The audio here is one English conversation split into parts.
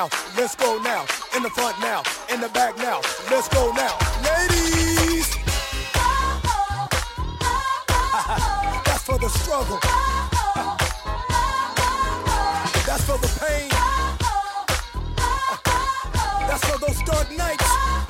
now, let's go now. In the front now, in the back now, let's go now. Ladies! That's for the struggle. That's for the pain. That's for those dark nights.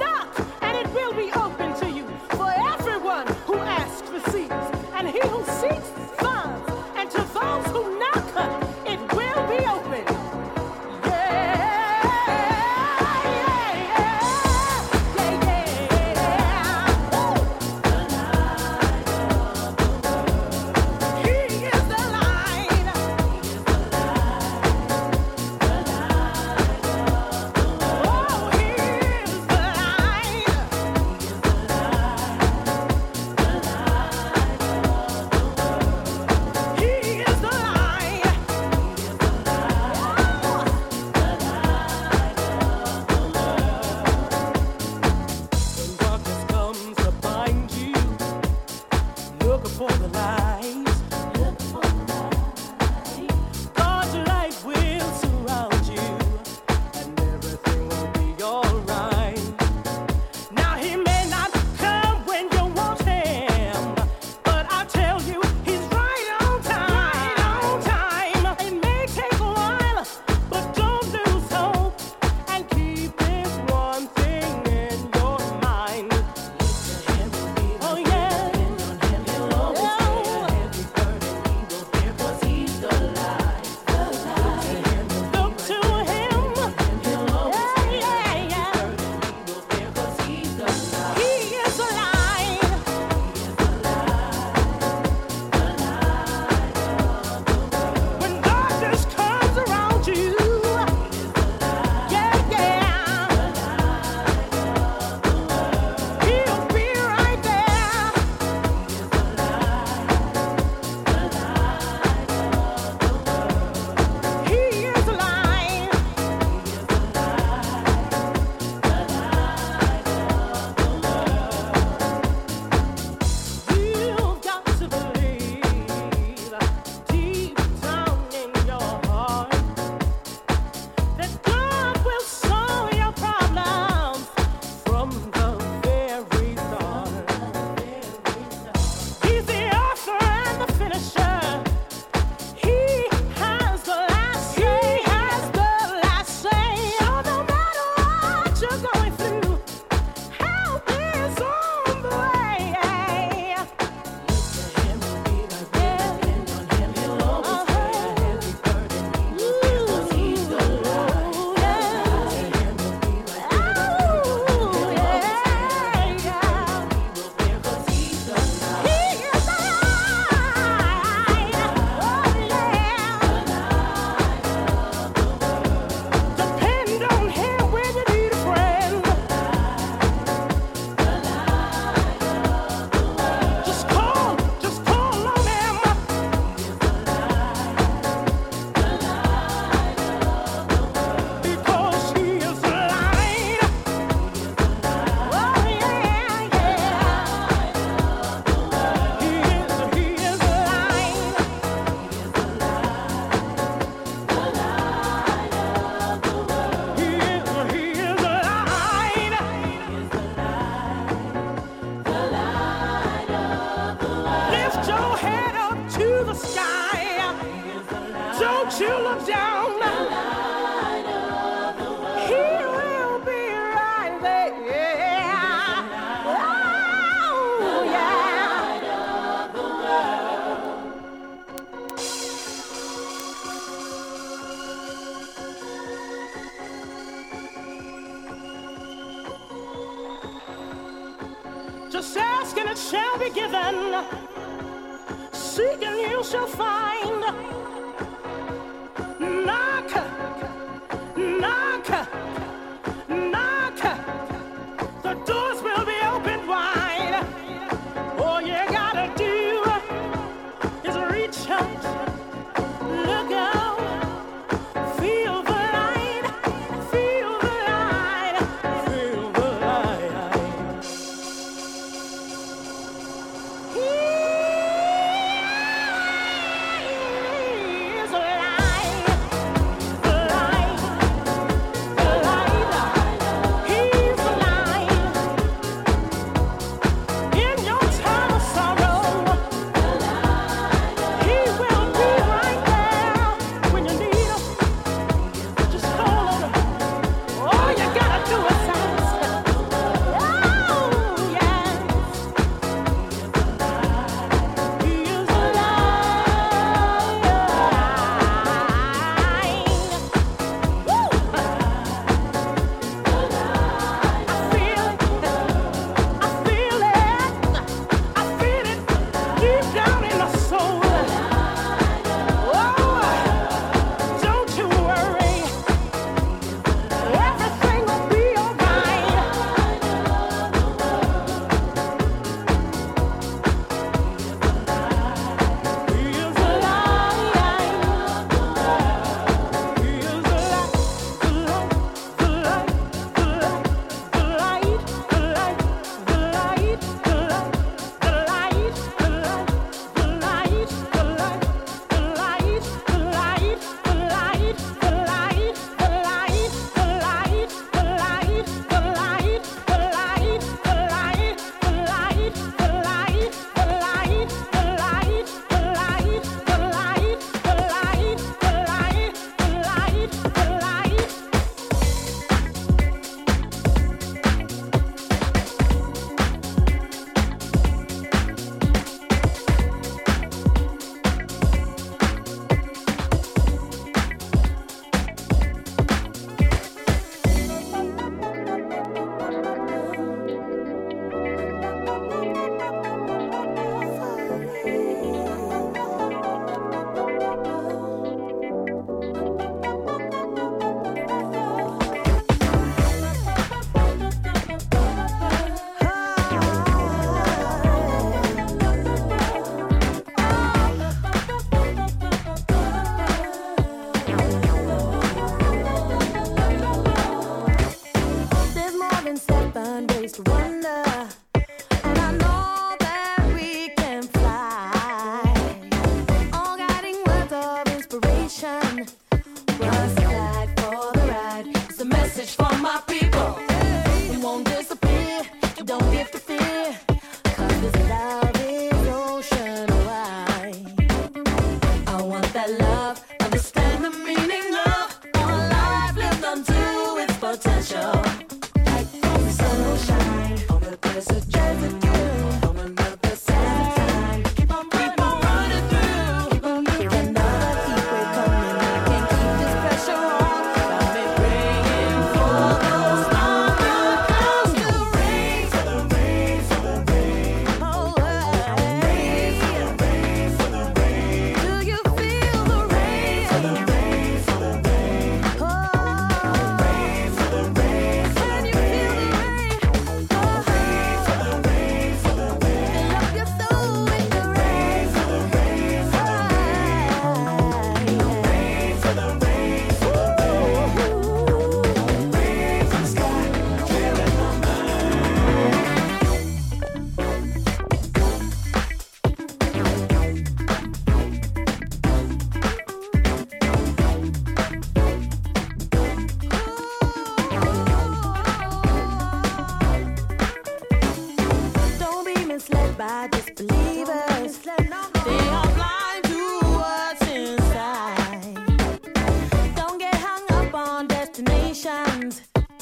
hand.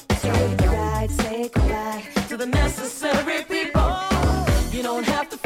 Take a ride, take a ride to the necessary people. You don't have to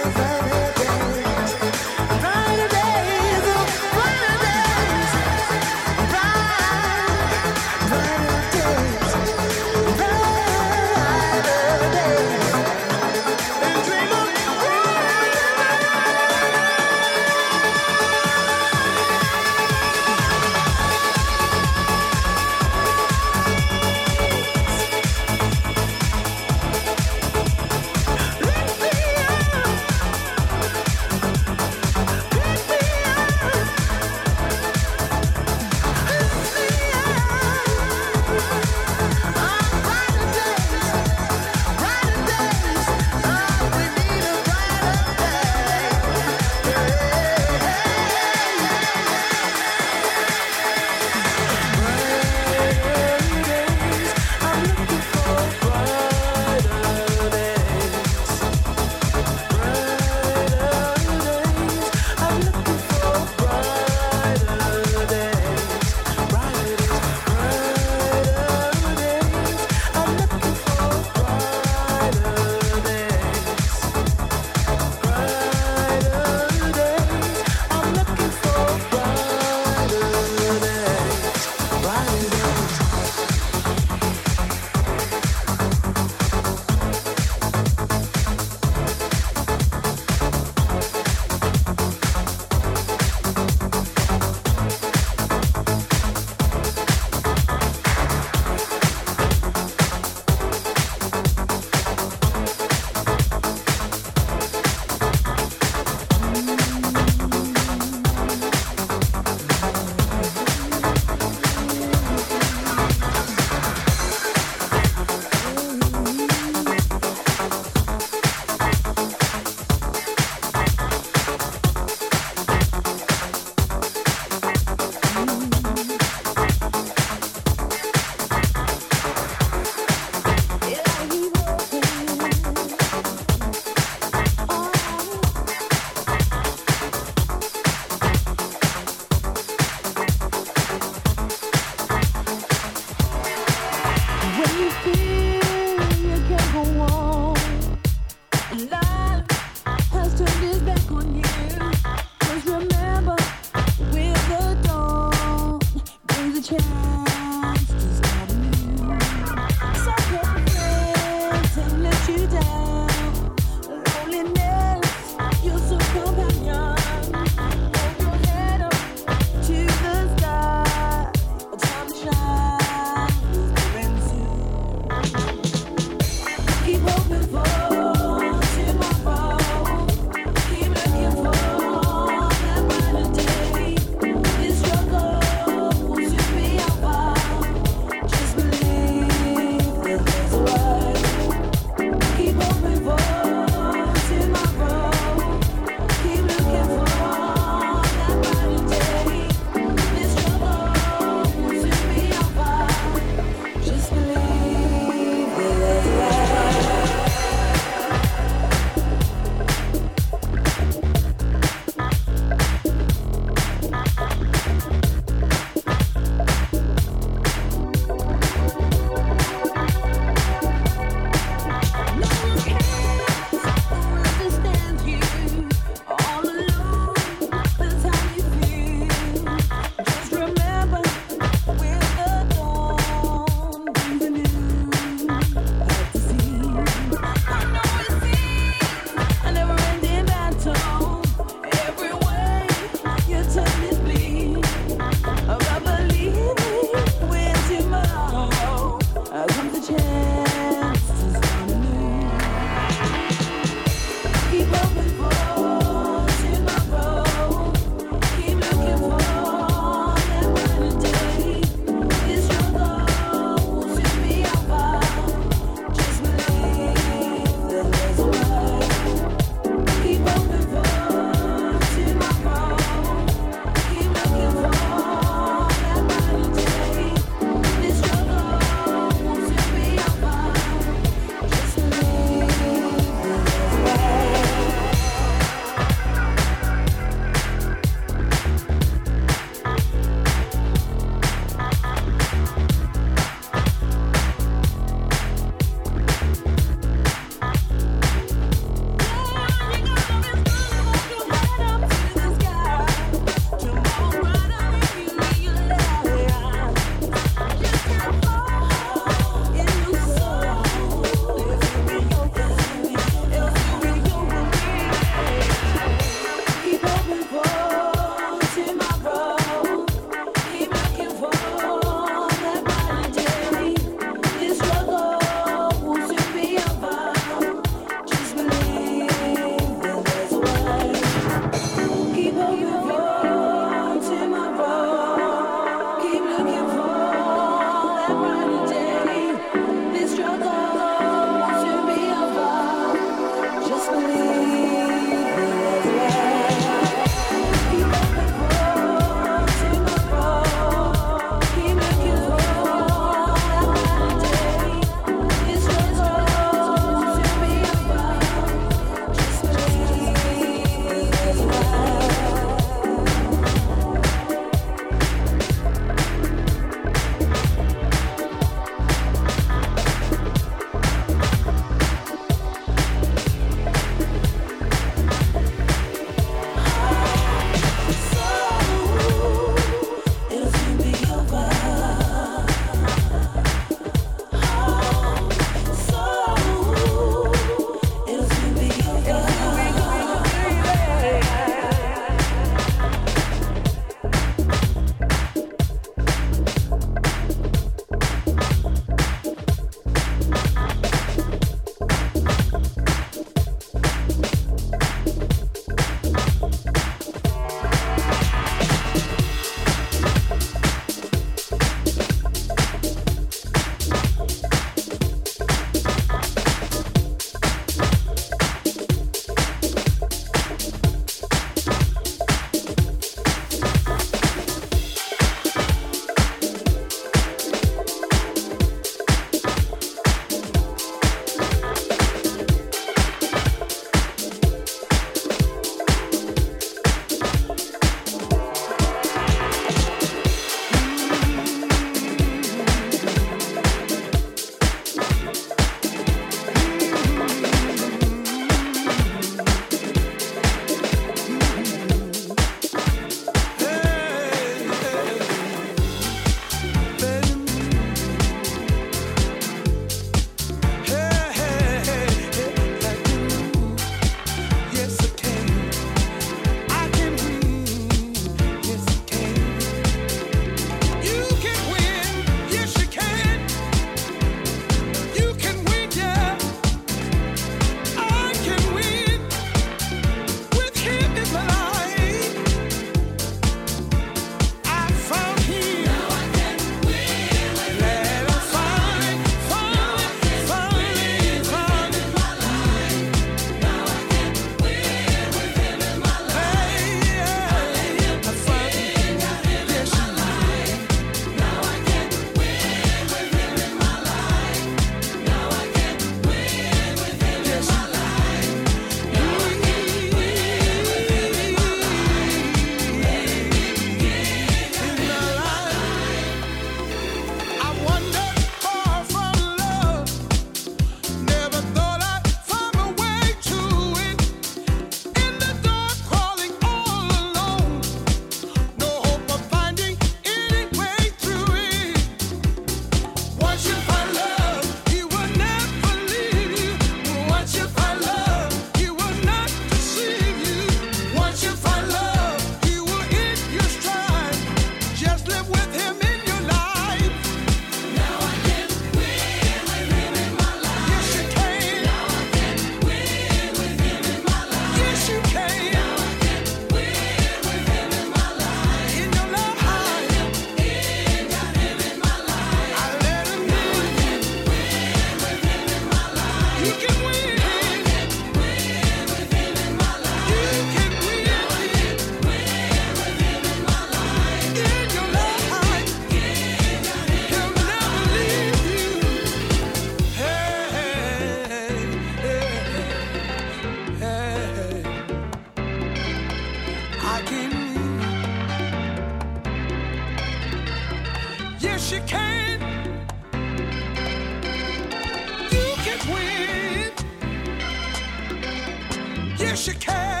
wish you can.